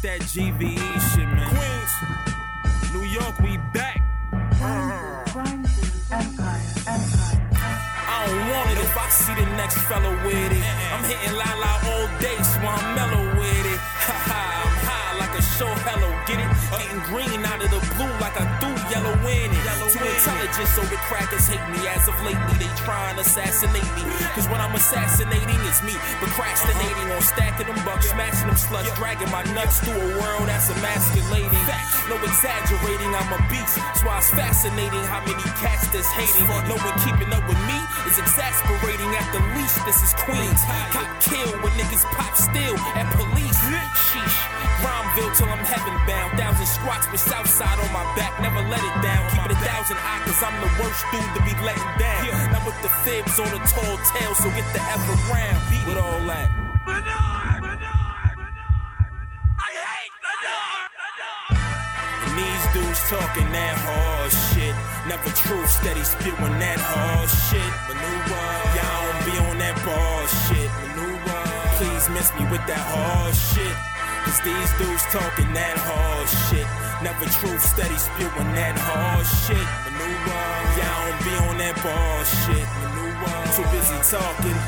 that GVE shit, man. Queens, New York, we back. I don't want it if I see the next fellow with it. I'm hitting la la all day, so I'm mellow with it. Ha ha, I'm high like a show hello, get it? Getting green out of the blue like I threw yellow in it. Too intelligent, so the crackers hate me. As of lately, they try and assassinate me. Cause when I'm assassinating, it's me procrastinating on stacking them bucks, smashing them sluts, dragging my nuts through a world that's emasculating. No exaggerating, I'm a beast. So it's fascinating how many cats that's hating. No one keeping up with me is exasperating at the least. This is Queens. Cop kill when niggas pop still at police. Sheesh. Grimeville till I'm heaven bound. Thousand squats with Southside on my back. Never let it down. Keep it a thousand eye, cause I'm the worst dude to be letting down. Now with the fibs on a tall tail, so get the F around. With all that. And these dudes talking that hard shit. Never truth, steady spewing that hard shit. Manure, y'all don't be on that bullshit. Manure, please miss me with that hard shit. Cause these dudes talking that hard shit. Never truth, steady spewing that hard shit. Manure, y'all don't be on that bullshit. Manure, too busy talking.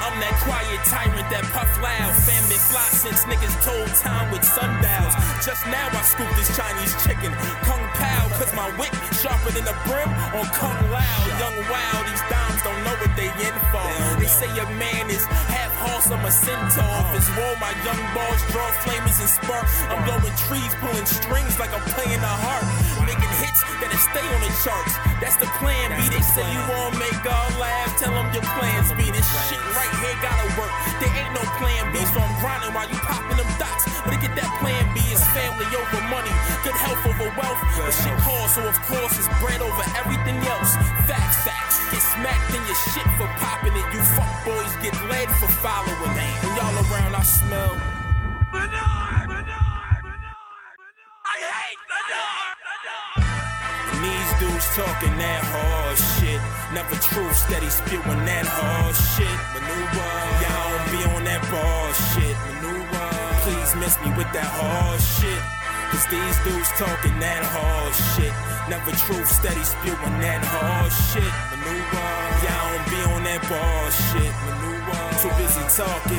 I'm that quiet tyrant that puff loud. Fam been fly since niggas told time with sundials. Just now I scooped this Chinese chicken, Kung Pao, cause my wit sharper than the brim on Kung Lao. Young Wow, these dimes don't know what they in for. They say a man is horse, I'm a centaur. If it's war, my young boys draw flamers and spark. I'm blowing trees, pulling strings like I'm playing a harp. Making hits that'll stay on the charts. That's the plan B. They say you won't make God laugh. Tell them your plans B. This shit right here gotta work. There ain't no plan B, so I'm grinding while you popping them dots. But to get that plan B is family over money, good health over wealth. But shit costs, so of course it's bread over everything else. Facts, facts. Get smacked in your shit boys for following. And y'all around, I smell. And these dudes talking that hard shit. Never truth, steady spewing that hard shit. Manure, y'all don't be on that bullshit. Manure, please miss me with that hard shit. Cause these dudes talking that hard shit. Never truth, steady spewing that hard shit. Manure, y'all don't be on that bullshit. Manure, too busy talking.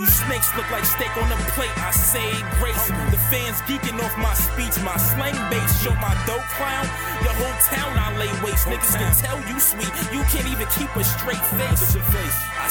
You snakes look like steak on a plate. I say grace. The fans geeking off my speech, my slang base. Show my dope clown. Your whole town I lay waste. Niggas can tell you sweet. You can't even keep a straight face. I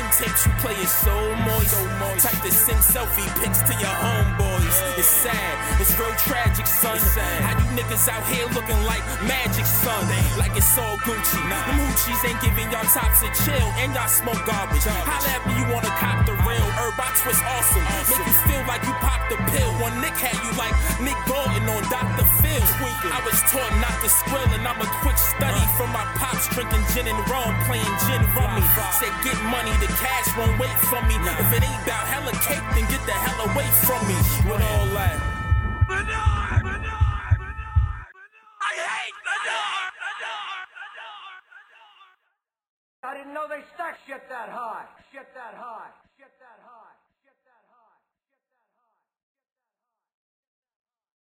studied the tapes. You play it so moist. Type to send selfie pics to your homeboys. It's sad. It's real tragic, son. How you niggas out here looking like magic, son? Like it's all Gucci. Them hoochies ain't giving y'all tops a chill. And y'all smoke garbage. Holla at me, you wanna cop the real herb. I twist awesome. Make you feel like you popped the pill. One Nick had you like Nick Gordon on Dr. Phil. I was taught not to squill, and I'm a quick study from my pops drinking gin and rum, playing gin rummy. Said get money, the cash won't wait for me. If it ain't about hella cake, then get the hell away from me. With all that. I didn't know they stack shit that high. Shit that high.